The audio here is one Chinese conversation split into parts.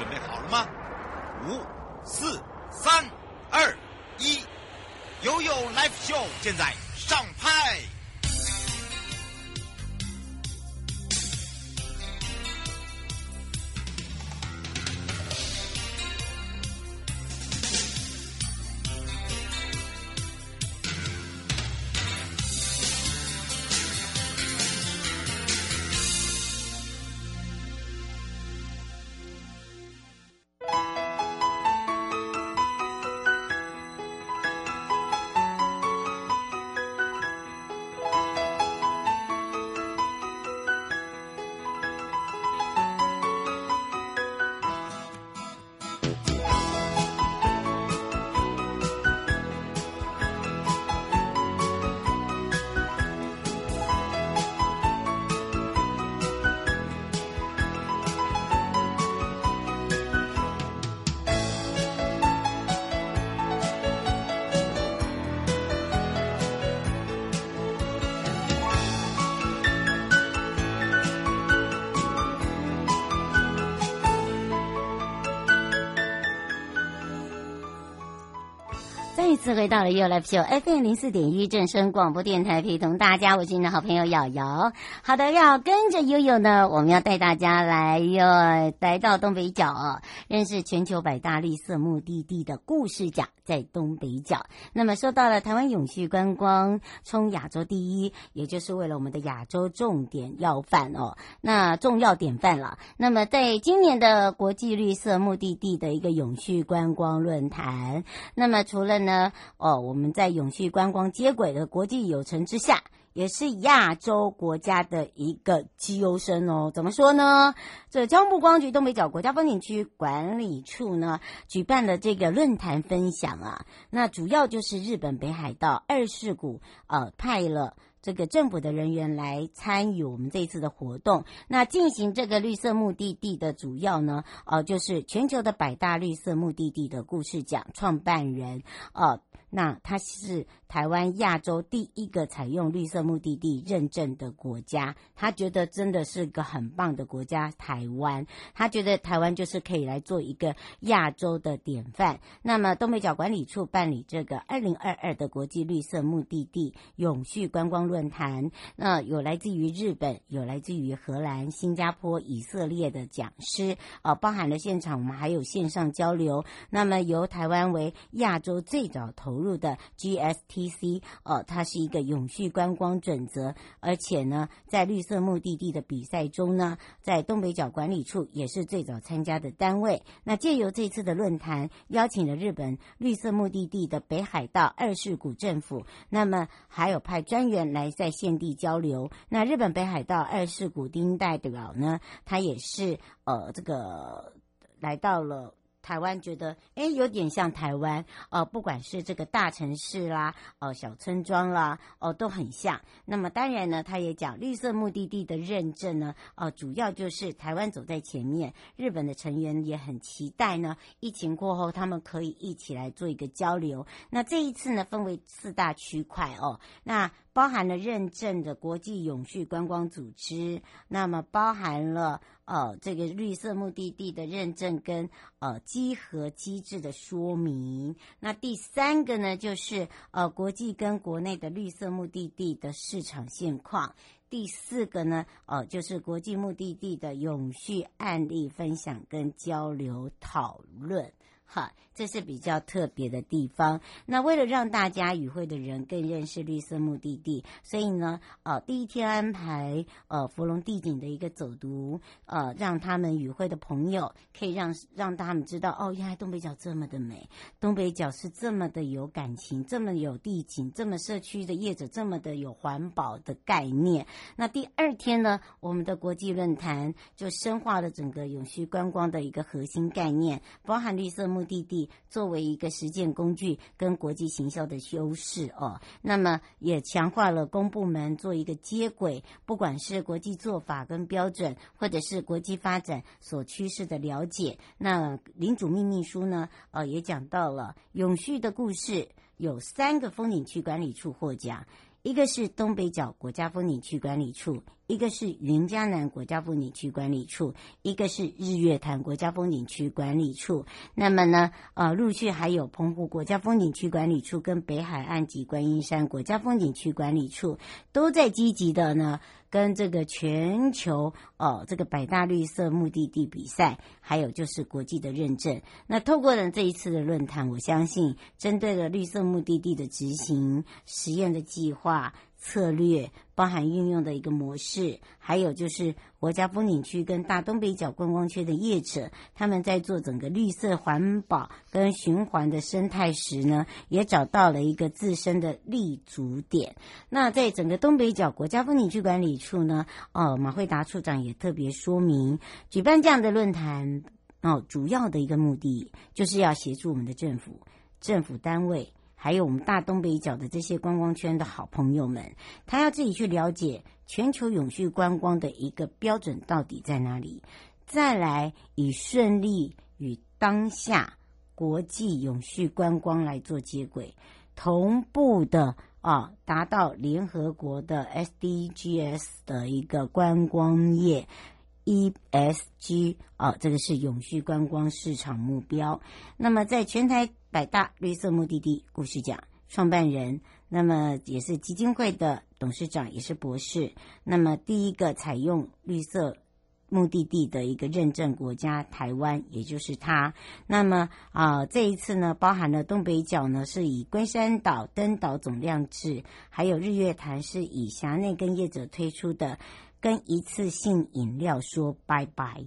准备好了吗？五、四、三、二、一，悠悠 Live Show 现在上拍。次回到了又来秀 FM 零四点一正声广播电台，陪同大家，我是你的好朋友瑶瑶。好的，要跟着悠悠呢，我们要带大家来哟，来到东北角，认识全球百大绿色目的地的故事讲，在东北角。那么说到了台湾永续观光冲亚洲第一，也就是为了我们的亚洲重点要饭哦，那重要典范了。那么在今年的国际绿色目的地的一个永续观光论坛，那么除了呢。哦，我们在永续观光接轨的国际友城之下，也是亚洲国家的一个绩优生哦。怎么说呢？这交通部光局东北角国家风景区管理处呢，举办了这个论坛分享啊。那主要就是日本北海道二世谷呃派了。这个政府的人员来参与我们这一次的活动，那进行这个绿色目的地的主要呢，呃，就是全球的百大绿色目的地的故事讲创办人，呃，那他是台湾亚洲第一个采用绿色目的地认证的国家，他觉得真的是个很棒的国家，台湾，他觉得台湾就是可以来做一个亚洲的典范。那么东北角管理处办理这个二零二二的国际绿色目的地永续观光。论坛，那有来自于日本，有来自于荷兰、新加坡、以色列的讲师，呃，包含了现场，我们还有线上交流。那么由台湾为亚洲最早投入的 GST GSTC，呃，它是一个永续观光准则，而且呢，在绿色目的地的比赛中呢，在东北角管理处也是最早参加的单位。那借由这次的论坛，邀请了日本绿色目的地的北海道二世谷政府，那么还有派专员来。来在现地交流。那日本北海道二世谷町代表呢，他也是呃这个来到了。台湾觉得，哎，有点像台湾，呃，不管是这个大城市啦，呃，小村庄啦，哦、都很像。那么当然呢，他也讲绿色目的地的认证呢，呃，主要就是台湾走在前面，日本的成员也很期待呢。疫情过后，他们可以一起来做一个交流。那这一次呢，分为四大区块哦，那包含了认证的国际永续观光组织，那么包含了。呃，这个绿色目的地的认证跟呃集合机制的说明。那第三个呢，就是呃国际跟国内的绿色目的地的市场现况。第四个呢，呃，就是国际目的地的永续案例分享跟交流讨论。哈，这是比较特别的地方。那为了让大家与会的人更认识绿色目的地，所以呢，呃，第一天安排呃芙蓉地景的一个走读，呃，让他们与会的朋友可以让让他们知道，哦，原来东北角这么的美，东北角是这么的有感情，这么有地景，这么社区的业者这么的有环保的概念。那第二天呢，我们的国际论坛就深化了整个永续观光的一个核心概念，包含绿色目。目的地作为一个实践工具跟国际行销的优势哦，那么也强化了公部门做一个接轨，不管是国际做法跟标准，或者是国际发展所趋势的了解。那领主秘密书呢，呃，也讲到了永续的故事，有三个风景区管理处获奖，一个是东北角国家风景区管理处。一个是云嘉南国家风景区管理处，一个是日月潭国家风景区管理处。那么呢，呃，陆续还有澎湖国家风景区管理处跟北海岸及观音山国家风景区管理处都在积极的呢，跟这个全球哦这个百大绿色目的地比赛，还有就是国际的认证。那透过了这一次的论坛，我相信针对了绿色目的地的执行实验的计划。策略包含运用的一个模式，还有就是国家风景区跟大东北角观光区的业者，他们在做整个绿色环保跟循环的生态时呢，也找到了一个自身的立足点。那在整个东北角国家风景区管理处呢，哦，马慧达处长也特别说明，举办这样的论坛哦，主要的一个目的就是要协助我们的政府、政府单位。还有我们大东北角的这些观光圈的好朋友们，他要自己去了解全球永续观光的一个标准到底在哪里，再来以顺利与当下国际永续观光来做接轨，同步的啊，达到联合国的 SDGs 的一个观光业 ESG 啊，这个是永续观光市场目标。那么在全台。百大绿色目的地故事讲创办人，那么也是基金会的董事长，也是博士。那么第一个采用绿色目的地的一个认证国家台湾，也就是它。那么啊、这一次呢，包含了东北角呢，是以龟山岛登岛总量制，还有日月潭是以辖内跟业者推出的跟一次性饮料说拜拜。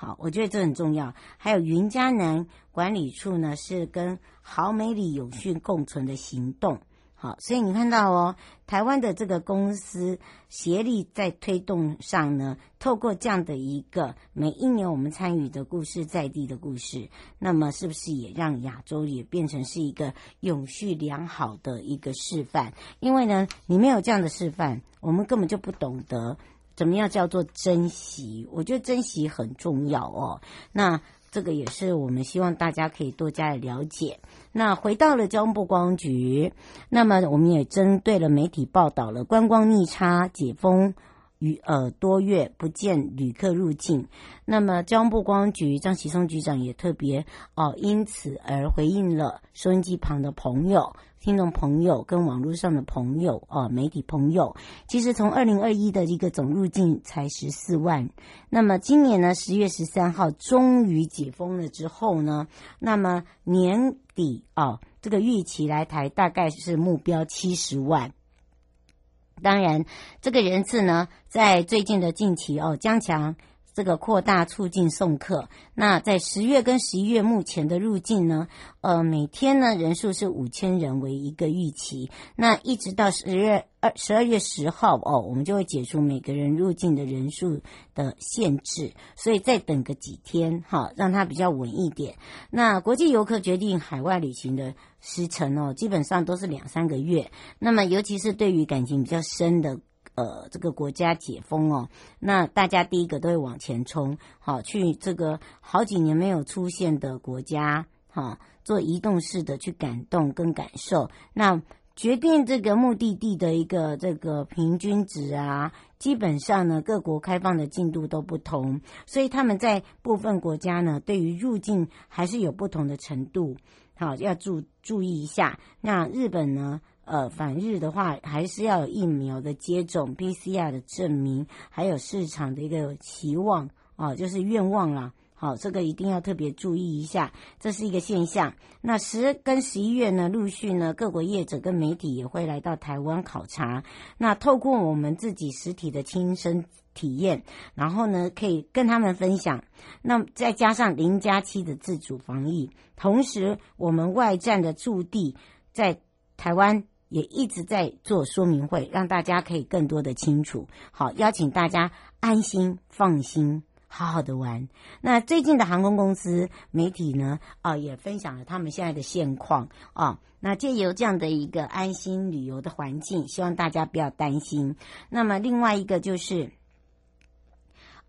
好，我觉得这很重要。还有云嘉南管理处呢，是跟好美里永续共存的行动。好，所以你看到哦，台湾的这个公司协力在推动上呢，透过这样的一个每一年我们参与的故事，在地的故事，那么是不是也让亚洲也变成是一个永续良好的一个示范？因为呢，你没有这样的示范，我们根本就不懂得。怎么样叫做珍惜？我觉得珍惜很重要哦。那这个也是我们希望大家可以多加的了解。那回到了交通部观光局，那么我们也针对了媒体报道了观光逆差解封。与呃多月不见旅客入境，那么交通部观光局张其松局长也特别哦，因此而回应了收音机旁的朋友、听众朋友跟网络上的朋友哦，媒体朋友。其实从二零二一的一个总入境才十四万，那么今年呢十月十三号终于解封了之后呢，那么年底哦这个预期来台大概是目标七十万。当然，这个人次呢，在最近的近期哦，加强这个扩大促进送客。那在十月跟十一月目前的入境呢，呃，每天呢人数是五千人为一个预期。那一直到十月二十二月十号哦，我们就会解除每个人入境的人数的限制。所以再等个几天哈，让它比较稳一点。那国际游客决定海外旅行的。时程哦，基本上都是两三个月。那么，尤其是对于感情比较深的，呃，这个国家解封哦，那大家第一个都会往前冲，好，去这个好几年没有出现的国家，哈，做移动式的去感动跟感受。那决定这个目的地的一个这个平均值啊，基本上呢，各国开放的进度都不同，所以他们在部分国家呢，对于入境还是有不同的程度。好，要注注意一下。那日本呢？呃，反日的话，还是要有疫苗的接种、PCR 的证明，还有市场的一个期望啊，就是愿望啦。好，这个一定要特别注意一下，这是一个现象。那十跟十一月呢，陆续呢，各国业者跟媒体也会来到台湾考察。那透过我们自己实体的亲身体验，然后呢，可以跟他们分享。那再加上零加七的自主防疫，同时我们外站的驻地在台湾也一直在做说明会，让大家可以更多的清楚。好，邀请大家安心放心，好好的玩。那最近的航空公司媒体呢，啊，也分享了他们现在的现况啊。那借由这样的一个安心旅游的环境，希望大家不要担心。那么另外一个就是。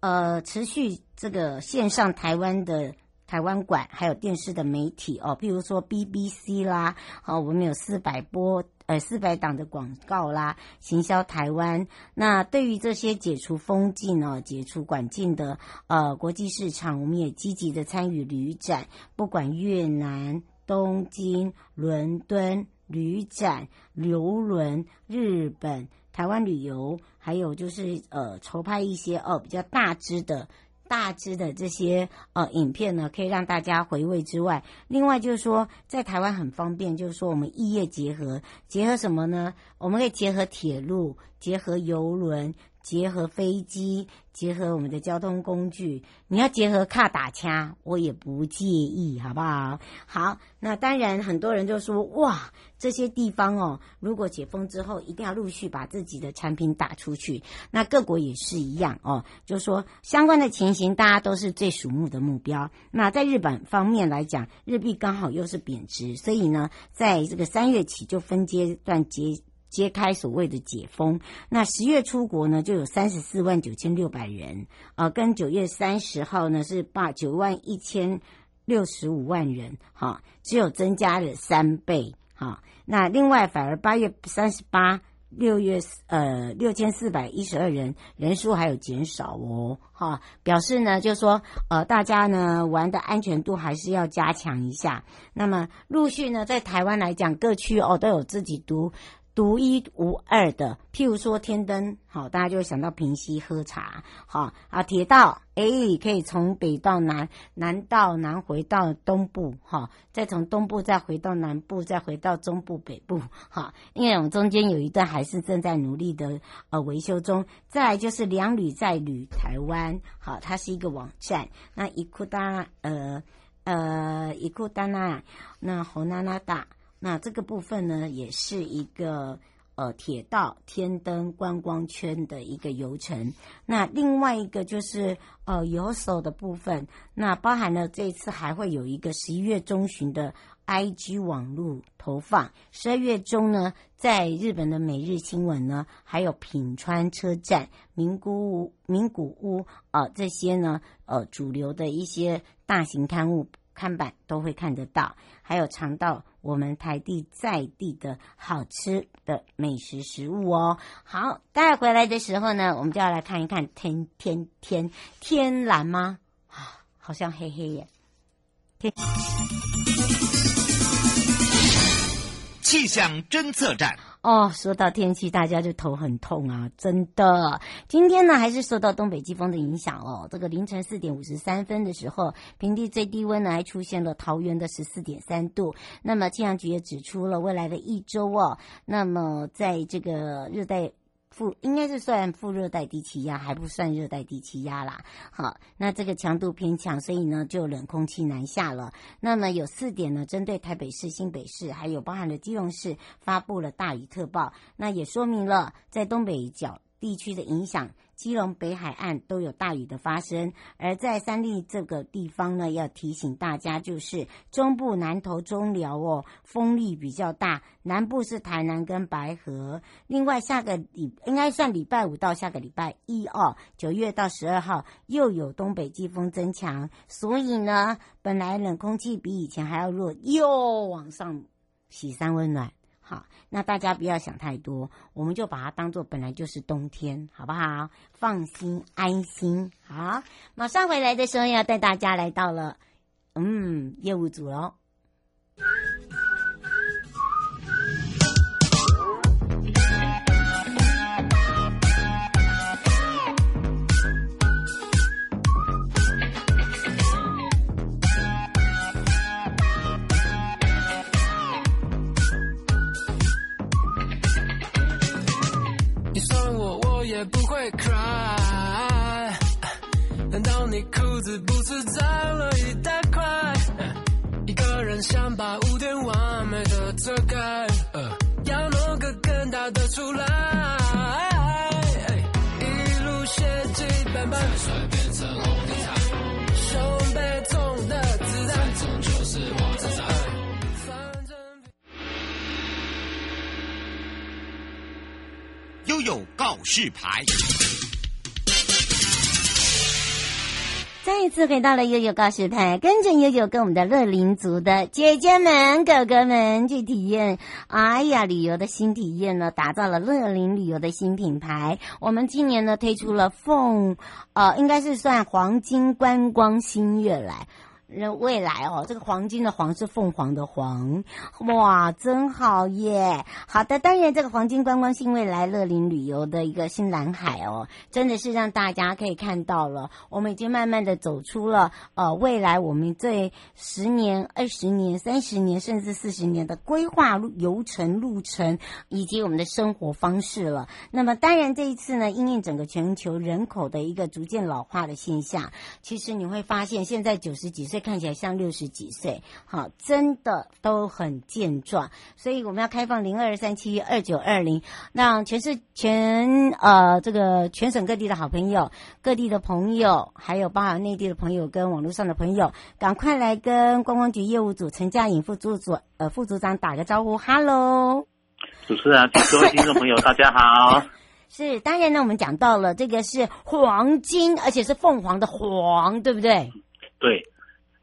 呃，持续这个线上台湾的台湾馆，还有电视的媒体哦，比如说 BBC 啦，哦，我们有四百播呃四百档的广告啦，行销台湾。那对于这些解除封禁哦、解除管禁的呃国际市场，我们也积极的参与旅展，不管越南、东京、伦敦旅展、邮轮、日本、台湾旅游，还有就是呃筹拍一些哦比较大支的。大支的这些呃影片呢，可以让大家回味之外，另外就是说，在台湾很方便，就是说我们异业结合，结合什么呢？我们可以结合铁路，结合邮轮。结合飞机，结合我们的交通工具，你要结合卡打掐，我也不介意，好不好？好，那当然很多人就说，哇，这些地方哦，如果解封之后，一定要陆续把自己的产品打出去。那各国也是一样哦，就说相关的情形，大家都是最瞩目的目标。那在日本方面来讲，日币刚好又是贬值，所以呢，在这个三月起就分阶段结。揭开所谓的解封，那十月出国呢，就有三十四万九千六百人，呃，跟九月三十号呢是八九万一千六十五万人，哈，只有增加了三倍，哈。那另外反而八月三十八、六月呃六千四百一十二人，人数还有减少哦，哈，表示呢就是说呃大家呢玩的安全度还是要加强一下。那么陆续呢在台湾来讲，各区哦都有自己独。独一无二的，譬如说天灯，好，大家就会想到平溪喝茶，好啊，铁道，哎，可以从北到南，南到南回到东部，哈，再从东部再回到南部，再回到中部北部，哈，因为我们中间有一段还是正在努力的呃维修中。再来就是两旅在旅台湾，好，它是一个网站，那伊库达，呃呃伊库达那，那侯娜娜达。那这个部分呢，也是一个呃铁道天灯观光圈的一个游程。那另外一个就是呃游手的部分，那包含了这次还会有一个十一月中旬的 IG 网络投放。十二月中呢，在日本的每日新闻呢，还有品川车站、名古屋、名古屋啊、呃、这些呢呃主流的一些大型刊物看板都会看得到，还有尝到。我们台地在地的好吃的美食食物哦，好，待会回来的时候呢，我们就要来看一看天天天天蓝吗？啊，好像黑黑耶。气象侦测站。哦，说到天气，大家就头很痛啊！真的，今天呢还是受到东北季风的影响哦。这个凌晨四点五十三分的时候，平地最低温呢还出现了桃园的十四点三度。那么气象局也指出了未来的一周哦，那么在这个热带。副应该是算副热带低气压，还不算热带低气压啦。好，那这个强度偏强，所以呢就冷空气南下了。那么有四点呢，针对台北市、新北市，还有包含了基隆市，发布了大雨特报。那也说明了在东北角地区的影响。基隆北海岸都有大雨的发生，而在三立这个地方呢，要提醒大家，就是中部南投中寮哦，风力比较大，南部是台南跟白河。另外，下个礼应该算礼拜五到下个礼拜一哦，九月到十二号又有东北季风增强，所以呢，本来冷空气比以前还要弱，又往上洗三温暖。好，那大家不要想太多，我们就把它当做本来就是冬天，好不好？放心，安心。好，马上回来的时候要带大家来到了，嗯，业务组喽。会 cry，难道你裤子不是脏了一大块？一个人想把污点完美的遮盖，要弄个更大的出来，一路血迹斑斑，示牌。再一次回到了悠悠告示牌，跟着悠悠跟我们的乐林族的姐姐们、哥哥们去体验，哎呀，旅游的新体验呢，打造了乐林旅游的新品牌。我们今年呢推出了凤，呃，应该是算黄金观光新月来。未来哦，这个黄金的黄是凤凰的凰，哇，真好耶！好的，当然这个黄金观光新未来乐林旅游的一个新蓝海哦，真的是让大家可以看到了，我们已经慢慢的走出了呃未来我们这十年、二十年、三十年甚至四十年的规划游程路程以及我们的生活方式了。那么当然这一次呢，因应整个全球人口的一个逐渐老化的现象，其实你会发现现在九十几岁。看起来像六十几岁，好，真的都很健壮，所以我们要开放零二三七二九二零，让全市全呃这个全省各地的好朋友、各地的朋友，还有包含内地的朋友跟网络上的朋友，赶快来跟观光局业务组陈佳颖副组组呃副组长打个招呼，哈喽，主持人，各位听众朋友，大家好。是，当然呢，我们讲到了这个是黄金，而且是凤凰的凰，对不对？对。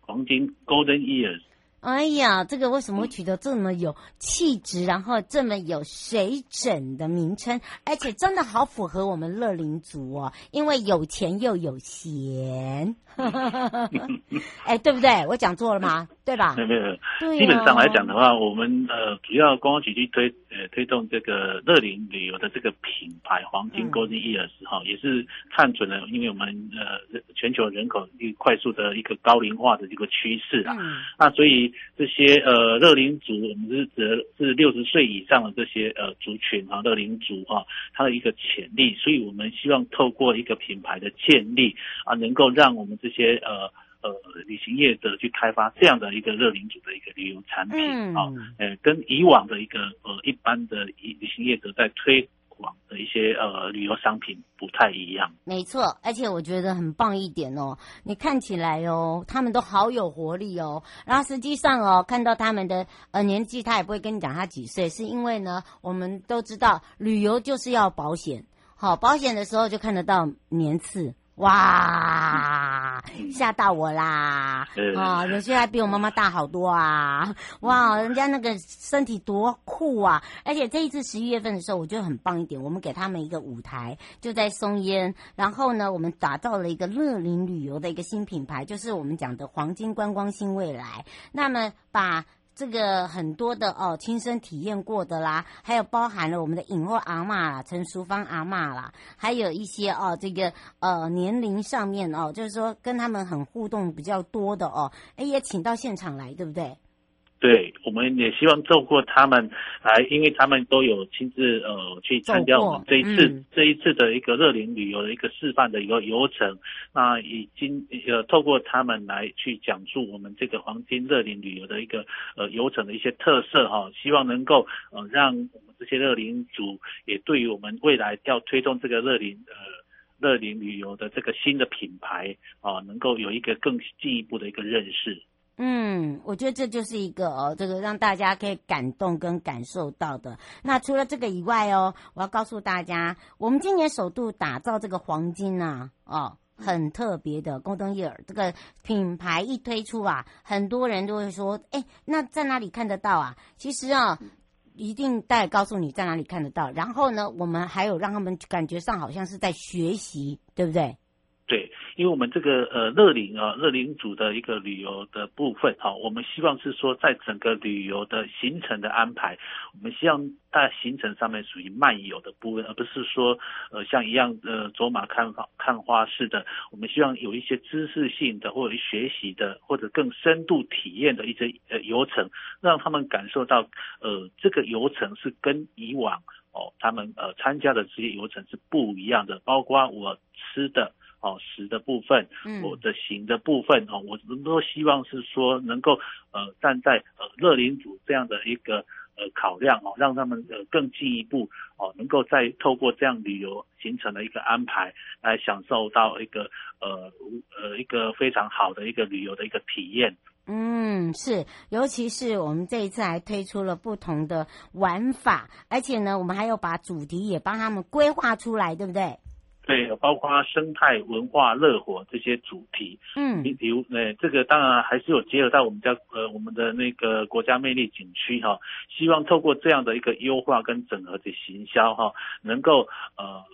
黄金 Golden Years，哎呀，这个为什么会取得这么有气质，然后这么有水准的名称？而且真的好符合我们乐龄族哦，因为有钱又有闲。哎，对不对？我讲错了吗？对吧？没有没有，基本上来讲的话，我们呃主要观光局去推呃推动这个乐龄旅游的这个品牌黄金 Golden Years 哈，也是看准了，因为我们呃全球人口一快速的一个高龄化的这个趋势啊，那所以这些呃乐龄族，我们是指是六十岁以上的这些呃族群啊，乐龄族啊，它的一个潜力，所以我们希望透过一个品牌的建立啊，能够让我们这些呃。呃，旅行业者去开发这样的一个热领主的一个旅游产品啊，呃，跟以往的一个呃一般的旅旅行业者在推广的一些呃旅游商品不太一样。没错，而且我觉得很棒一点哦，你看起来哦，他们都好有活力哦，然后实际上哦，看到他们的呃年纪，他也不会跟你讲他几岁，是因为呢，我们都知道旅游就是要保险，好，保险的时候就看得到年次。哇，吓到我啦！啊，有些还比我妈妈大好多啊！哇，人家那个身体多酷啊！而且这一次十一月份的时候，我觉得很棒一点，我们给他们一个舞台，就在松烟。然后呢，我们打造了一个乐林旅游的一个新品牌，就是我们讲的黄金观光新未来。那么把。这个很多的哦，亲身体验过的啦，还有包含了我们的影后阿嬷啦，陈淑芳阿嬷啦，还有一些哦，这个呃年龄上面哦，就是说跟他们很互动比较多的哦，哎也请到现场来，对不对？对，我们也希望透过他们来，因为他们都有亲自呃去参加我们这一次、嗯、这一次的一个乐林旅游的一个示范的一个游程，那已经呃透过他们来去讲述我们这个黄金乐林旅游的一个呃游程的一些特色哈，希望能够呃让我们这些乐林组也对于我们未来要推动这个乐林呃乐林旅游的这个新的品牌啊，能够有一个更进一步的一个认识。嗯，我觉得这就是一个哦，这个让大家可以感动跟感受到的。那除了这个以外哦，我要告诉大家，我们今年首度打造这个黄金呐，哦，很特别的 Golden Year 这个品牌一推出啊，很多人都会说，哎，那在哪里看得到啊？其实啊，一定带告诉你在哪里看得到。然后呢，我们还有让他们感觉上好像是在学习，对不对？因为我们这个呃乐龄啊乐龄组的一个旅游的部分哈，我们希望是说在整个旅游的行程的安排，我们希望在行程上面属于漫游的部分，而不是说呃像一样呃走马看花看花式的，我们希望有一些知识性的或者学习的或者更深度体验的一些呃游程，让他们感受到呃这个游程是跟以往哦他们呃参加的这些游程是不一样的，包括我吃的。哦，食的部分，我的行的部分，哦，我们都希望是说能够呃站在呃乐龄组这样的一个呃考量哦，让他们呃更进一步哦，能够再透过这样旅游行程的一个安排，来享受到一个呃呃一个非常好的一个旅游的一个体验。嗯，是，尤其是我们这一次还推出了不同的玩法，而且呢，我们还有把主题也帮他们规划出来，对不对？对，包括生态文化热火这些主题。嗯，你比如，呃，这个当然还是有结合到我们家呃我们的那个国家魅力景区哈，希望透过这样的一个优化跟整合的行销哈，能够呃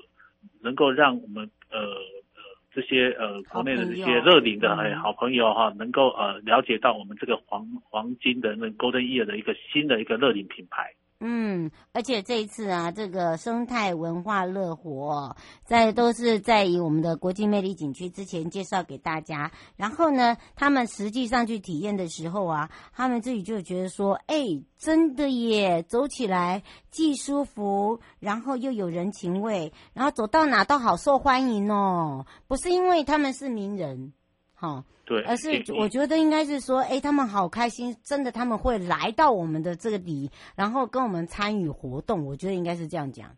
能够让我们呃呃这些呃国内的这些热领的哎好朋友哈，能够呃了解到我们这个黄黄金的那 Golden Year 的一个新的一个热领品牌。嗯，而且这一次啊，这个生态文化乐活在都是在以我们的国际魅力景区之前介绍给大家，然后呢，他们实际上去体验的时候啊，他们自己就觉得说，哎，真的耶，走起来既舒服，然后又有人情味，然后走到哪都好受欢迎哦，不是因为他们是名人，哈、哦。对，而是我觉得应该是说，哎，他们好开心，真的他们会来到我们的这个里，然后跟我们参与活动。我觉得应该是这样讲。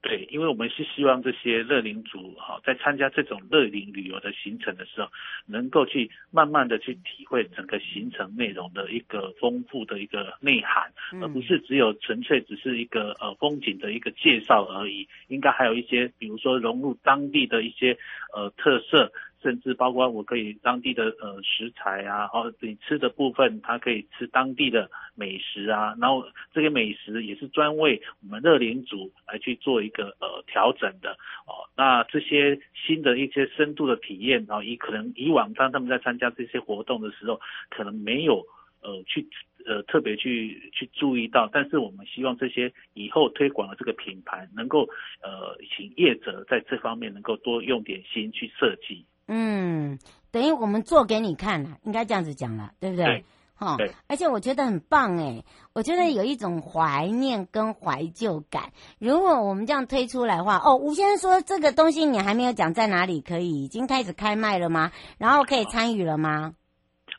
对，因为我们是希望这些乐龄族哈，在参加这种乐龄旅游的行程的时候，能够去慢慢的去体会整个行程内容的一个丰富的一个内涵，而不是只有纯粹只是一个呃风景的一个介绍而已。应该还有一些，比如说融入当地的一些呃特色。甚至包括我可以当地的呃食材啊，哦，你吃的部分，它可以吃当地的美食啊，然后这些美食也是专为我们乐龄组来去做一个呃调整的哦。那这些新的一些深度的体验然后，以可能以往当他们在参加这些活动的时候，可能没有呃去呃特别去去注意到，但是我们希望这些以后推广的这个品牌，能够呃请业者在这方面能够多用点心去设计。嗯，等于我们做给你看了，应该这样子讲了，对不对？哈，对。而且我觉得很棒哎，我觉得有一种怀念跟怀旧感。如果我们这样推出来的话，哦，吴先生说这个东西你还没有讲在哪里可以，已经开始开卖了吗？然后可以参与了吗？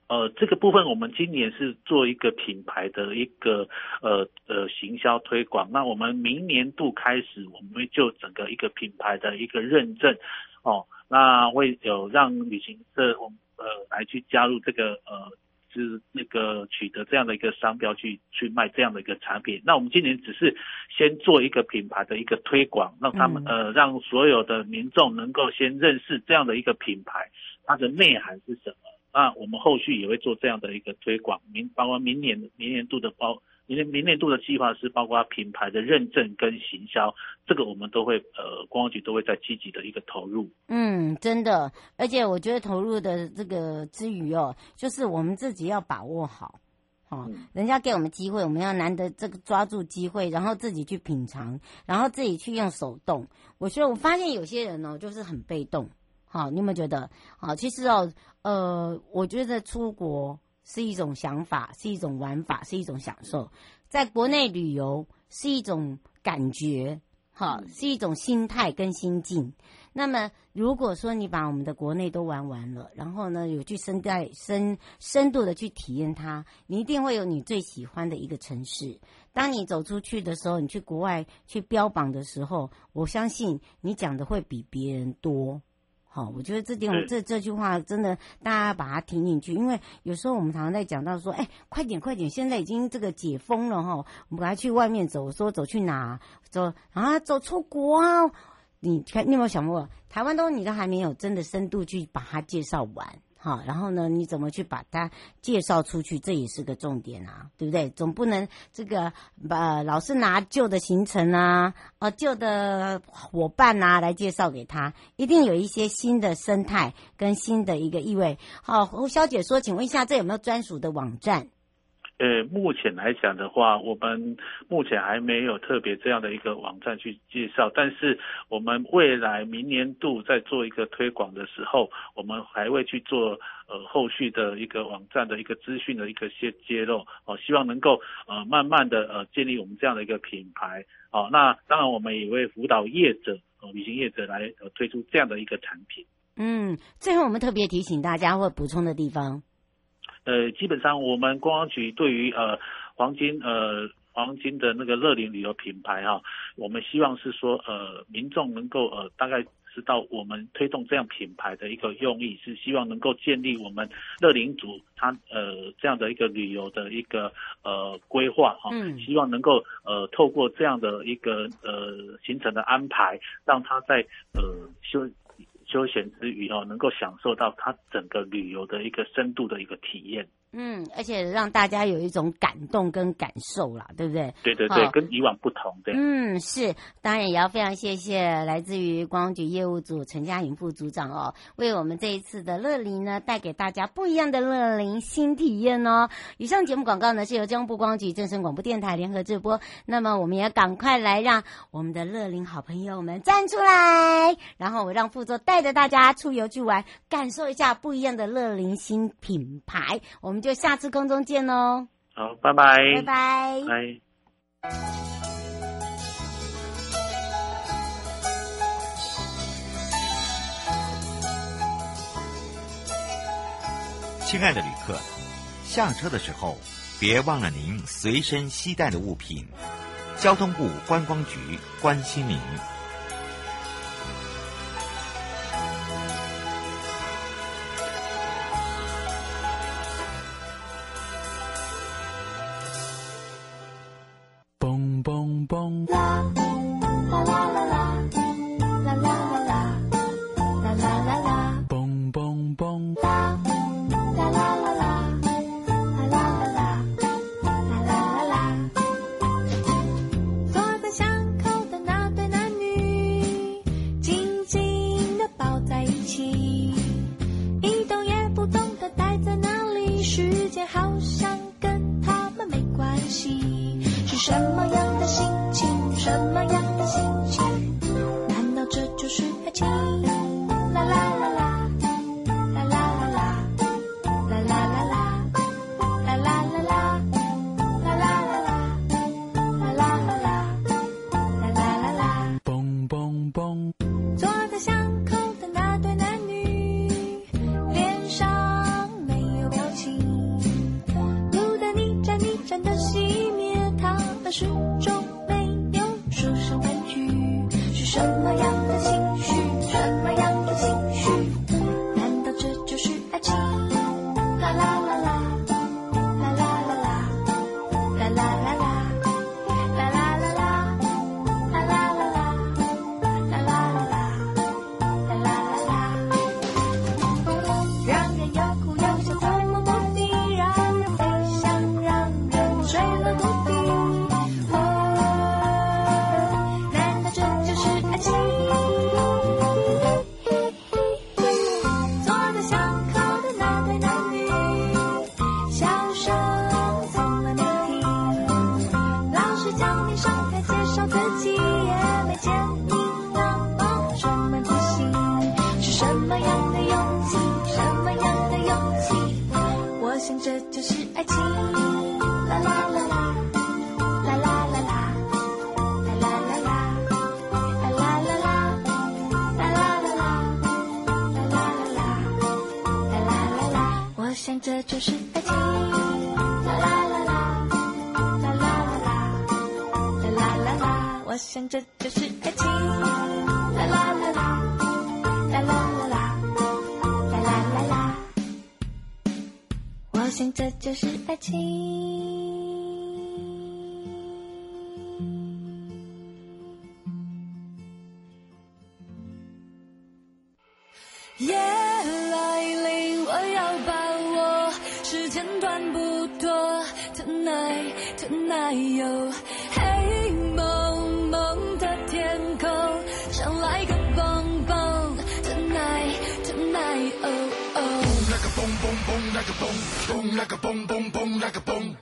呃，这个部分我们今年是做一个品牌的一个呃呃行销推广，那我们明年度开始，我们就整个一个品牌的一个认证哦。那会有让旅行社我们呃来去加入这个呃，就是那个取得这样的一个商标去去卖这样的一个产品。那我们今年只是先做一个品牌的一个推广，让他们呃让所有的民众能够先认识这样的一个品牌，它的内涵是什么。那我们后续也会做这样的一个推广，明包括明年明年度的包。明年明年度的计划是包括品牌的认证跟行销，这个我们都会呃，观光局都会在积极的一个投入。嗯，真的，而且我觉得投入的这个之余哦，就是我们自己要把握好，哦，人家给我们机会，我们要难得这个抓住机会，然后自己去品尝，然后自己去用手动。我觉得我发现有些人哦，就是很被动。好，你有没有觉得？好，其实哦，呃，我觉得出国。是一种想法，是一种玩法，是一种享受。在国内旅游是一种感觉，哈，是一种心态跟心境。那么，如果说你把我们的国内都玩完了，然后呢，有去深在深深度的去体验它，你一定会有你最喜欢的一个城市。当你走出去的时候，你去国外去标榜的时候，我相信你讲的会比别人多。好，我觉得这点这这句话真的，大家把它听进去，因为有时候我们常常在讲到说，哎，快点快点，现在已经这个解封了哈，我们赶快去外面走，说走去哪走啊，走出国啊？你看，你有没有想过，台湾都你都还没有真的深度去把它介绍完。好，然后呢，你怎么去把它介绍出去？这也是个重点啊，对不对？总不能这个把老是拿旧的行程啊，呃，旧的伙伴啊来介绍给他，一定有一些新的生态跟新的一个意味。好，胡小姐说，请问一下，这有没有专属的网站？呃，目前来讲的话，我们目前还没有特别这样的一个网站去介绍，但是我们未来明年度在做一个推广的时候，我们还会去做呃后续的一个网站的一个资讯的一个些揭露哦，希望能够呃慢慢的呃建立我们这样的一个品牌哦。那当然我们也会辅导业者呃旅行业者来呃推出这样的一个产品。嗯，最后我们特别提醒大家或补充的地方。呃，基本上我们公安局对于呃黄金呃黄金的那个乐龄旅游品牌哈、啊，我们希望是说呃民众能够呃大概知道我们推动这样品牌的一个用意，是希望能够建立我们乐龄组它呃这样的一个旅游的一个呃规划哈，希望能够呃透过这样的一个呃行程的安排，让他在呃休休闲之余哦，能够享受到它整个旅游的一个深度的一个体验。嗯，而且让大家有一种感动跟感受啦，对不对？对对对，跟以往不同，对。嗯，是，当然也要非常谢谢来自于光局业务组陈佳颖副组长哦，为我们这一次的乐龄呢带给大家不一样的乐龄新体验哦。以上节目广告呢是由中部光局正声广播电台联合直播，那么我们也赶快来让我们的乐龄好朋友们站出来，然后我让副座带着大家出游去玩，感受一下不一样的乐龄新品牌，我们。就下次空中见喽！好，拜拜，拜拜，拜。亲爱的旅客，下车的时候别忘了您随身携带的物品。交通部观光局关心您。什么样？我想这就是爱情，啦啦啦啦，啦啦啦啦，啦啦啦啦。我想这就是爱情。夜来临，我要把握时间，短不多，tonight，tonight，you。boom, boom, boom, like a boom.